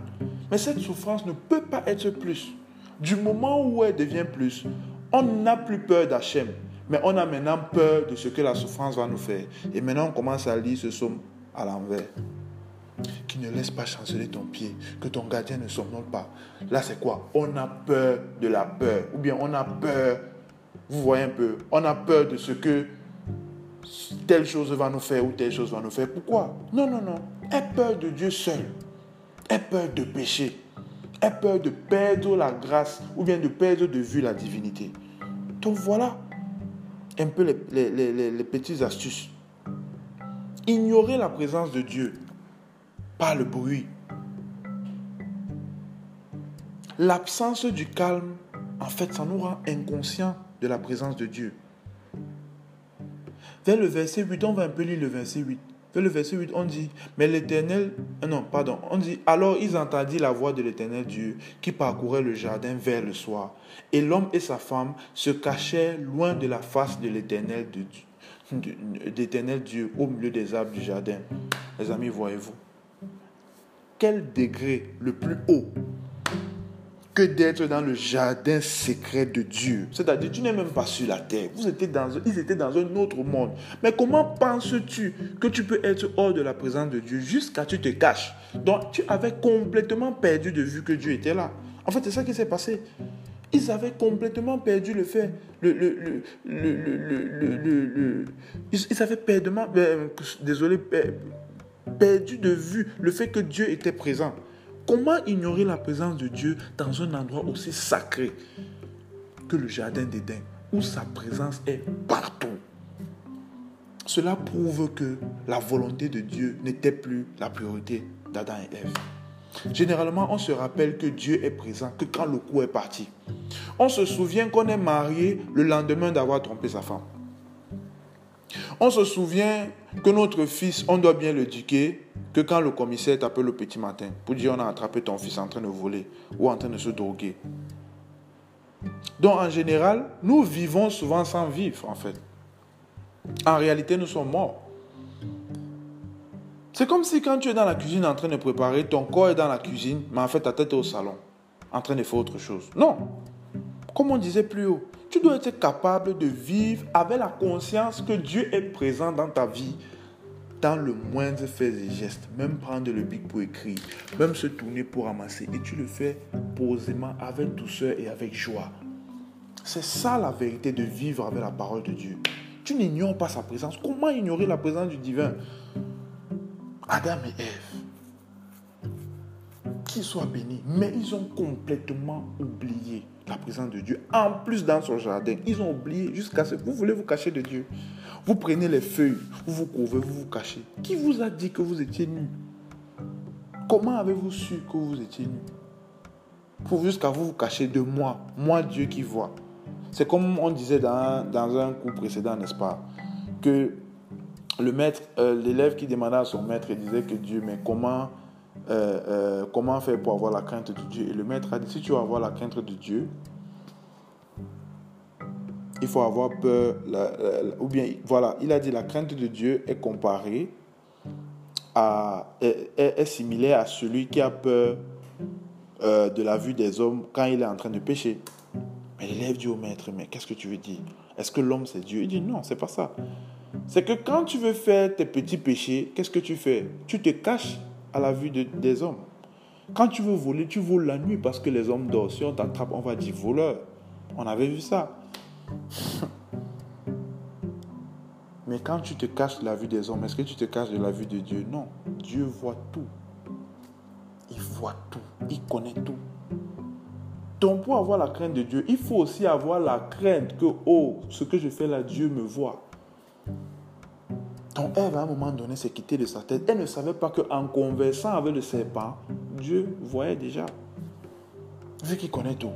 Mais cette souffrance ne peut pas être plus. Du moment où elle devient plus, on n'a plus peur d'Hachem. Mais on a maintenant peur de ce que la souffrance va nous faire. Et maintenant, on commence à lire ce somme à l'envers qui ne laisse pas chanceler ton pied, que ton gardien ne somnole pas. Là, c'est quoi? On a peur de la peur. Ou bien on a peur, vous voyez un peu, on a peur de ce que telle chose va nous faire ou telle chose va nous faire. Pourquoi? Non, non, non. Aie peur de Dieu seul. Aie peur de pécher. Aie peur de perdre la grâce ou bien de perdre de vue la divinité. Donc voilà un peu les, les, les petites astuces. Ignorer la présence de Dieu le bruit. L'absence du calme, en fait, ça nous rend inconscients de la présence de Dieu. Vers le verset 8, on va un peu lire le verset 8. Vers le verset 8, on dit, mais l'Éternel, euh, non, pardon, on dit, alors ils entendirent la voix de l'Éternel Dieu qui parcourait le jardin vers le soir. Et l'homme et sa femme se cachèrent loin de la face de l'Éternel Dieu au milieu des arbres du jardin. Les amis, voyez-vous quel degré le plus haut que d'être dans le jardin secret de Dieu? C'est-à-dire, tu n'es même pas sur la terre. Vous étiez dans, ils étaient dans un autre monde. Mais comment penses-tu que tu peux être hors de la présence de Dieu jusqu'à tu te caches? Donc, tu avais complètement perdu de vue que Dieu était là. En fait, c'est ça qui s'est passé. Ils avaient complètement perdu le fait. Le, le, le, ils, avaient perdu, euh, désolé, perdu de vue le fait que Dieu était présent. Comment ignorer la présence de Dieu dans un endroit aussi sacré que le jardin d'Éden, où sa présence est partout? Cela prouve que la volonté de Dieu n'était plus la priorité d'Adam et Ève. Généralement, on se rappelle que Dieu est présent que quand le coup est parti. On se souvient qu'on est marié le lendemain d'avoir trompé sa femme. On se souvient que notre fils, on doit bien l'éduquer que quand le commissaire t'appelle le petit matin pour dire on a attrapé ton fils en train de voler ou en train de se droguer. Donc en général, nous vivons souvent sans vivre en fait. En réalité, nous sommes morts. C'est comme si quand tu es dans la cuisine en train de préparer, ton corps est dans la cuisine, mais en fait ta tête est au salon, en train de faire autre chose. Non. Comme on disait plus haut, tu dois être capable de vivre avec la conscience que Dieu est présent dans ta vie, dans le moindre fait et geste, même prendre le bic pour écrire, même se tourner pour ramasser, et tu le fais posément, avec douceur et avec joie. C'est ça la vérité de vivre avec la parole de Dieu. Tu n'ignores pas sa présence. Comment ignorer la présence du divin? Adam et Ève, qu'ils soient bénis, mais ils ont complètement oublié présence de Dieu. En plus, dans son jardin, ils ont oublié jusqu'à ce que vous voulez vous cacher de Dieu. Vous prenez les feuilles, vous vous couvrez, vous vous cachez. Qui vous a dit que vous étiez nus? Comment avez-vous su que vous étiez nus? Pour jusqu'à vous vous cacher de moi, moi Dieu qui vois. C'est comme on disait dans, un coup précédent, n'est-ce pas? Que le maître, euh, l'élève qui demandait à son maître, disait que Dieu, mais comment, euh, euh, comment faire pour avoir la crainte de Dieu? Et le maître a dit, si tu veux avoir la crainte de Dieu, il faut avoir peur, ou bien, voilà, il a dit, la crainte de Dieu est comparée à, est, similaire à celui qui a peur de la vue des hommes quand il est en train de pécher. Mais l'élève dit au maître, mais qu'est-ce que tu veux dire? Est-ce que l'homme c'est Dieu? Il dit, non, c'est pas ça. C'est que quand tu veux faire tes petits péchés, qu'est-ce que tu fais? Tu te caches à la vue des hommes. Quand tu veux voler, tu voles la nuit parce que les hommes dorment. Si on t'attrape, on va dire voleur. On avait vu ça. Mais quand tu te caches de la vue des hommes, est-ce que tu te caches de la vue de Dieu? Non. Dieu voit tout. Il voit tout. Il connaît tout. Donc pour avoir la crainte de Dieu, il faut aussi avoir la crainte que, oh, ce que je fais là, Dieu me voit. Donc Ève, à un moment donné, s'est quittée de sa tête. Elle ne savait pas qu'en conversant avec le serpent, Dieu voyait déjà. Vu qu'il connaît tout.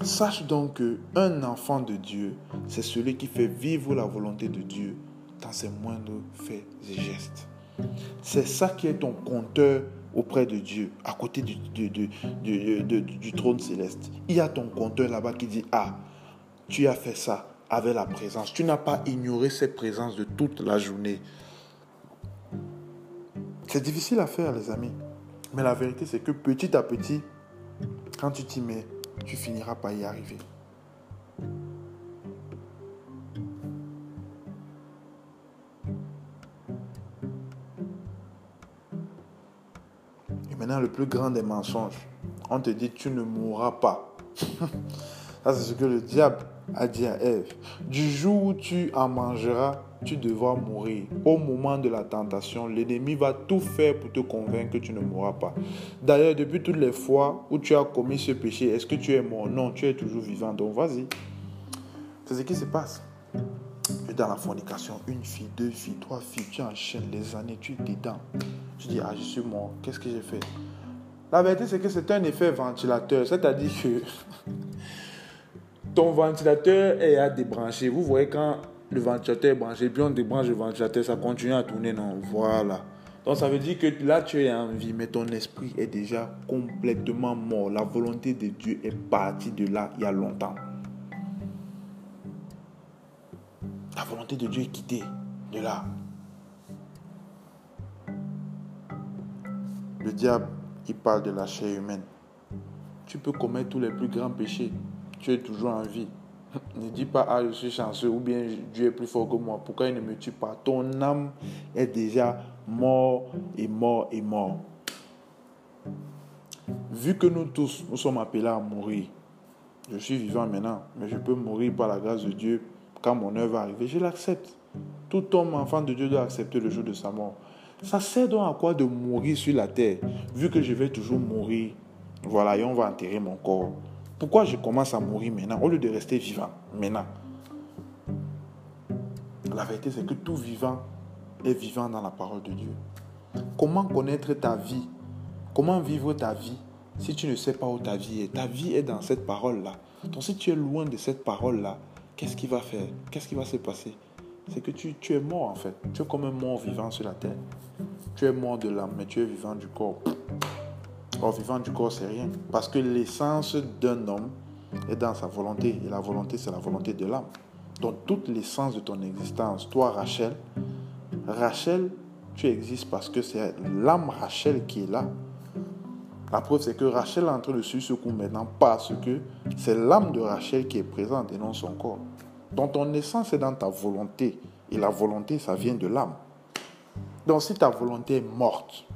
Sache donc qu'un enfant de Dieu, c'est celui qui fait vivre la volonté de Dieu dans ses moindres faits et gestes. C'est ça qui est ton compteur auprès de Dieu, à côté du, trône céleste. Il y a ton compteur là-bas qui dit, ah, tu as fait ça avec la présence. Tu n'as pas ignoré cette présence de toute la journée. C'est difficile à faire, les amis. Mais la vérité, c'est que petit à petit, quand tu t'y mets, tu finiras par y arriver. Le plus grand des mensonges, on te dit tu ne mourras pas. Ça, c'est ce que le diable a dit à Ève. Du jour où tu en mangeras, tu devras mourir. Au moment de la tentation, l'ennemi va tout faire pour te convaincre que tu ne mourras pas. D'ailleurs, depuis toutes les fois où tu as commis ce péché, est-ce que tu es mort? Non, tu es toujours vivant. Donc vas-y. C'est ce qui se passe. Dans la fornication, une fille, deux filles, trois filles, tu enchaînes les années, tu es dedans. Tu dis, ah, je suis mort, qu'est-ce que j'ai fait? La vérité, c'est que c'est un effet ventilateur, c'est-à-dire que ton ventilateur est à débrancher. Vous voyez, quand le ventilateur est branché, puis on débranche le ventilateur, ça continue à tourner, non? Voilà. Donc ça veut dire que là, tu es en vie, mais ton esprit est déjà complètement mort. La volonté de Dieu est partie de là il y a longtemps. La volonté de Dieu est quittée de là. Le diable, il parle de la chair humaine. Tu peux commettre tous les plus grands péchés. Tu es toujours en vie. Ne dis pas, ah, je suis chanceux ou bien Dieu est plus fort que moi. Pourquoi il ne me tue pas? Ton âme est déjà mort et mort et mort. Vu que nous tous, nous sommes appelés à mourir. Je suis vivant maintenant, mais je peux mourir par la grâce de Dieu quand mon heure va arriver. Je l'accepte. Tout homme, enfant de Dieu, doit accepter le jour de sa mort. Ça sert donc à quoi de mourir sur la terre, vu que je vais toujours mourir? Voilà, et on va enterrer mon corps. Pourquoi je commence à mourir maintenant, au lieu de rester vivant maintenant? La vérité, c'est que tout vivant est vivant dans la parole de Dieu. Comment connaître ta vie? Comment vivre ta vie si tu ne sais pas où ta vie est? Ta vie est dans cette parole-là. Donc si tu es loin de cette parole-là, qu'est-ce qui va faire? Qu'est-ce qui va se passer? C'est que tu, tu es mort en fait. Tu es comme un mort vivant sur la terre. Tu es mort de l'âme, mais tu es vivant du corps. Or, vivant du corps, c'est rien. Parce que l'essence d'un homme est dans sa volonté. Et la volonté, c'est la volonté de l'âme. dans toute l'essence de ton existence, toi Rachel, Rachel, tu existes parce que c'est l'âme Rachel qui est là. La preuve, c'est que Rachel est en train de suivre ce coup maintenant parce que c'est l'âme de Rachel qui est présente et non son corps. Donc ton essence est dans ta volonté. Et la volonté, ça vient de l'âme. Donc si ta volonté est morte,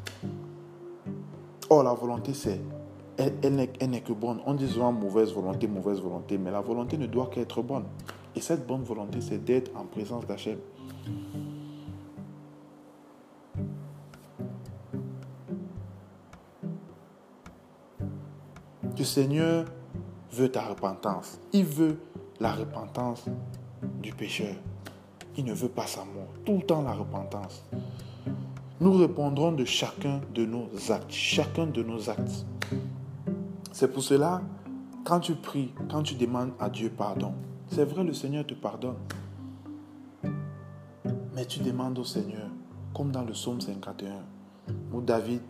oh la volonté c'est, elle, elle n'est que bonne. On dit souvent mauvaise volonté, mauvaise volonté, mais la volonté ne doit qu'être bonne. Et cette bonne volonté, c'est d'être en présence d'Hachem. Seigneur veut ta repentance. Il veut la repentance du pécheur. Il ne veut pas sa mort. Tout le temps la repentance. Nous répondrons de chacun de nos actes. Chacun de nos actes. C'est pour cela, quand tu pries, quand tu demandes à Dieu pardon, c'est vrai, le Seigneur te pardonne. Mais tu demandes au Seigneur, comme dans le psaume 51, où David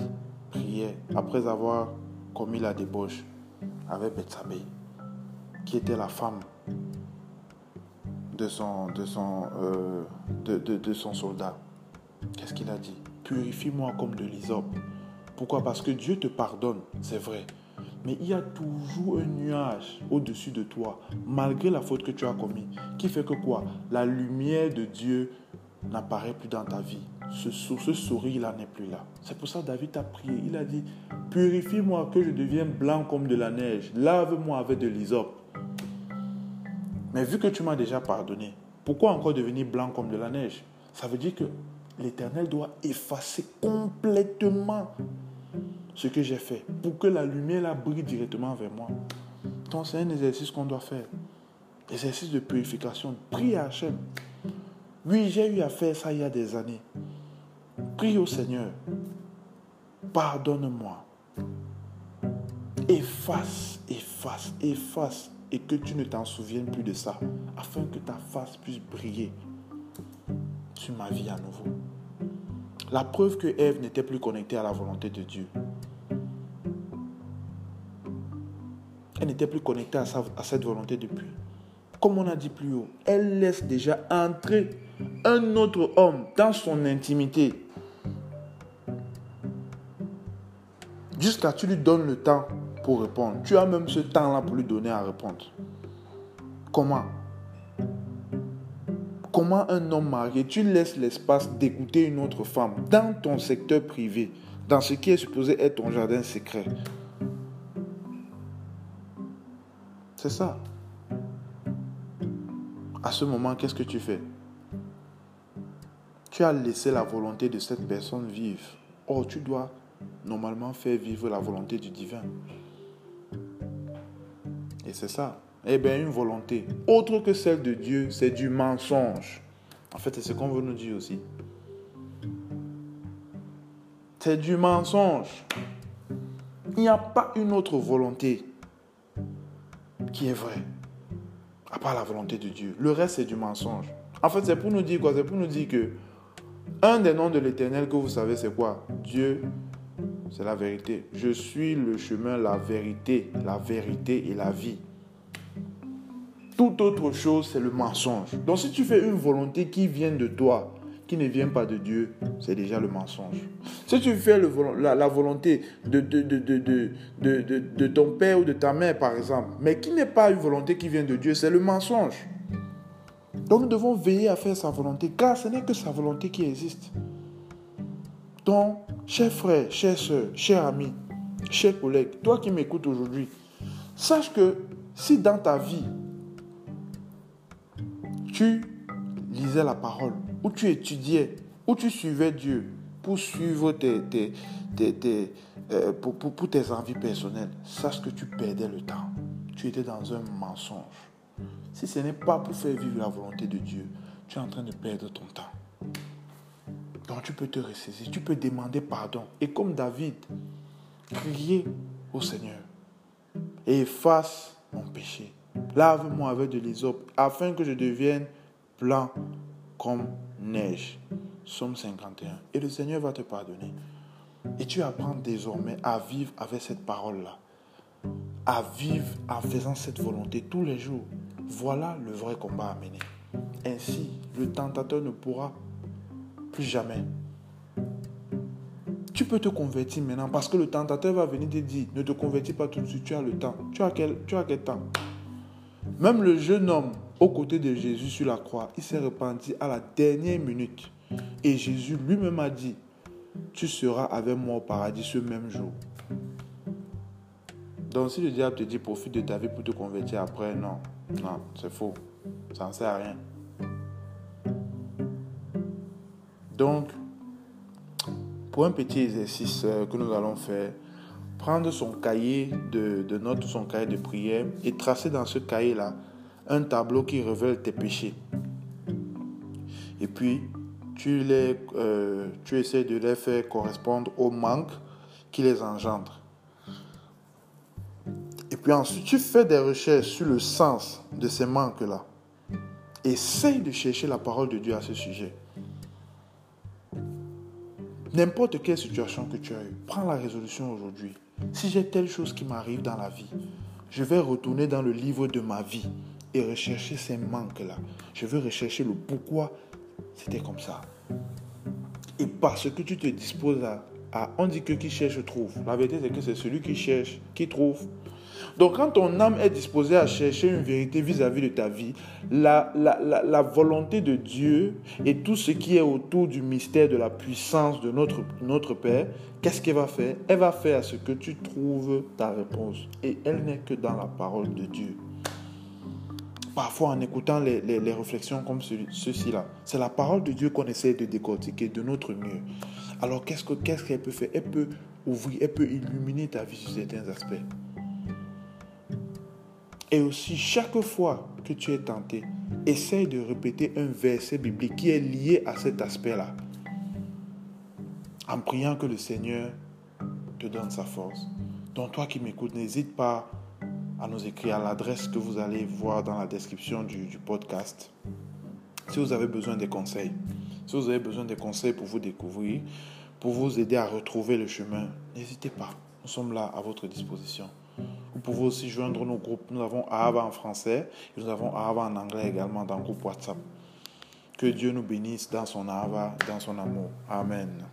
priait après avoir commis la débauche avec Bethsabée, qui était la femme de son, de son, euh, de, son soldat. Qu'est-ce qu'il a dit? Purifie-moi comme de l'hysope. Pourquoi? Parce que Dieu te pardonne, c'est vrai. Mais il y a toujours un nuage au-dessus de toi, malgré la faute que tu as commise, qui fait que quoi? La lumière de Dieu n'apparaît plus dans ta vie. Ce, ce sourire-là n'est plus là. C'est pour ça que David a prié. Il a dit, purifie-moi que je devienne blanc comme de la neige. Lave-moi avec de l'hysope. Mais vu que tu m'as déjà pardonné, pourquoi encore devenir blanc comme de la neige? Ça veut dire que l'Éternel doit effacer complètement ce que j'ai fait pour que la lumière la brille directement vers moi. Donc c'est un exercice qu'on doit faire. Exercice de purification. Prie à Hachem. Oui, j'ai eu à faire ça il y a des années. Prie au Seigneur. Pardonne-moi. Efface, efface, efface. Et que tu ne t'en souviennes plus de ça. Afin que ta face puisse briller sur ma vie à nouveau. La preuve que Ève n'était plus connectée à la volonté de Dieu. Elle n'était plus connectée à, à cette volonté depuis. Comme on a dit plus haut, elle laisse déjà entrer un autre homme dans son intimité. Jusqu'à tu lui donnes le temps pour répondre. Tu as même ce temps-là pour lui donner à répondre. Comment? Comment un homme marié, tu laisses l'espace d'écouter une autre femme dans ton secteur privé, dans ce qui est supposé être ton jardin secret? C'est ça. À ce moment, qu'est-ce que tu fais? Tu as laissé la volonté de cette personne vivre. Or, tu dois normalement faire vivre la volonté du divin. Et c'est ça. Eh bien, une volonté autre que celle de Dieu, c'est du mensonge. En fait, c'est ce qu'on veut nous dire aussi. C'est du mensonge. Il n'y a pas une autre volonté qui est vrai, à part la volonté de Dieu. Le reste, c'est du mensonge. En fait, c'est pour nous dire quoi? C'est pour nous dire que un des noms de l'Éternel que vous savez, c'est quoi? Dieu, c'est la vérité. Je suis le chemin, la vérité, la vérité et la vie. Toute autre chose, c'est le mensonge. Donc si tu fais une volonté qui vient de toi, qui ne vient pas de Dieu, c'est déjà le mensonge. Si tu fais la, volonté de, de, de, de, ton père ou de ta mère, par exemple, mais qui n'est pas une volonté qui vient de Dieu, c'est le mensonge. Donc nous devons veiller à faire sa volonté, car ce n'est que sa volonté qui existe. Donc, cher frère, chère soeur, cher ami, cher collègue, toi qui m'écoutes aujourd'hui, sache que si dans ta vie, tu lisais la parole, où tu étudiais, où tu suivais Dieu pour suivre tes, tes, euh, pour, pour, tes envies personnelles, sache que tu perdais le temps. Tu étais dans un mensonge. Si ce n'est pas pour faire vivre la volonté de Dieu, tu es en train de perdre ton temps. Tu peux te ressaisir, tu peux demander pardon. Et comme David, crier au Seigneur et efface mon péché. Lave-moi avec de l'hysope afin que je devienne blanc comme neige. Somme 51. Et le Seigneur va te pardonner. Et tu apprends désormais à vivre avec cette parole-là. À vivre en faisant cette volonté tous les jours. Voilà le vrai combat à mener. ainsi, le tentateur ne pourra plus jamais. Tu peux te convertir maintenant parce que le tentateur va venir te dire, ne te convertis pas tout de suite, tu as le temps. Tu as quel, temps? Même le jeune homme aux côtés de Jésus sur la croix, il s'est repenti à la dernière minute. Et Jésus lui-même a dit, tu seras avec moi au paradis ce même jour. Donc si le diable te dit profite de ta vie pour te convertir après, non, non, c'est faux. Ça ne sert à rien. Donc, pour un petit exercice euh, que nous allons faire, prendre son cahier de, notes, son cahier de prière et tracer dans ce cahier-là un tableau qui révèle tes péchés. Et puis, tu, les, euh, tu essaies de les faire correspondre au manque qui les engendre. Et puis ensuite, tu fais des recherches sur le sens de ces manques-là. Essaye de chercher la parole de Dieu à ce sujet. N'importe quelle situation que tu as eue, prends la résolution aujourd'hui. Si j'ai telle chose qui m'arrive dans la vie, je vais retourner dans le livre de ma vie et rechercher ces manques-là. Je veux rechercher le pourquoi c'était comme ça. Et parce que tu te disposes à on dit que qui cherche trouve. La vérité c'est que c'est celui qui cherche qui trouve. Donc quand ton âme est disposée à chercher une vérité vis-à-vis de ta vie, la, la, volonté de Dieu et tout ce qui est autour du mystère de la puissance de notre, notre Père, qu'est-ce qu'elle va faire? Elle va faire à ce que tu trouves ta réponse. Et elle n'est que dans la parole de Dieu. Parfois, en écoutant les, les, réflexions comme ceci-là, c'est la parole de Dieu qu'on essaie de décortiquer de notre mieux. Alors, qu'est-ce qu'elle peut faire? Elle peut ouvrir, elle peut illuminer ta vie sur certains aspects. Et aussi, chaque fois que tu es tenté, essaye de répéter un verset biblique qui est lié à cet aspect-là. En priant que le Seigneur te donne sa force. Donc toi qui m'écoutes, n'hésite pas à nous écrire à l'adresse que vous allez voir dans la description du, podcast. Si vous avez besoin des conseils, si vous avez besoin des conseils pour vous découvrir, pour vous aider à retrouver le chemin, n'hésitez pas. Nous sommes là à votre disposition. Vous pouvez aussi joindre nos groupes. Nous avons Ahava en français et nous avons Ahava en anglais également dans le groupe WhatsApp. Que Dieu nous bénisse dans son Ahava, dans son amour. Amen.